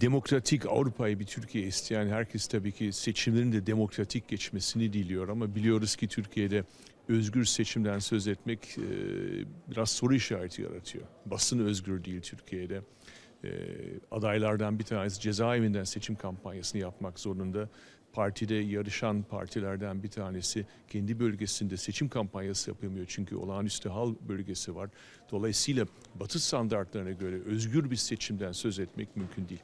demokratik Avrupa'yı bir Türkiye isteyen herkes tabii ki seçimlerin de demokratik geçmesini diliyor ama biliyoruz ki Türkiye'de özgür seçimden söz etmek e, biraz soru işareti yaratıyor. Basın özgür değil Türkiye'de. E, adaylardan bir tanesi cezaevinden seçim kampanyasını yapmak zorunda. Partide yarışan partilerden bir tanesi kendi bölgesinde seçim kampanyası yapamıyor çünkü olağanüstü hal bölgesi var. Dolayısıyla Batı standartlarına göre özgür bir seçimden söz etmek mümkün değil.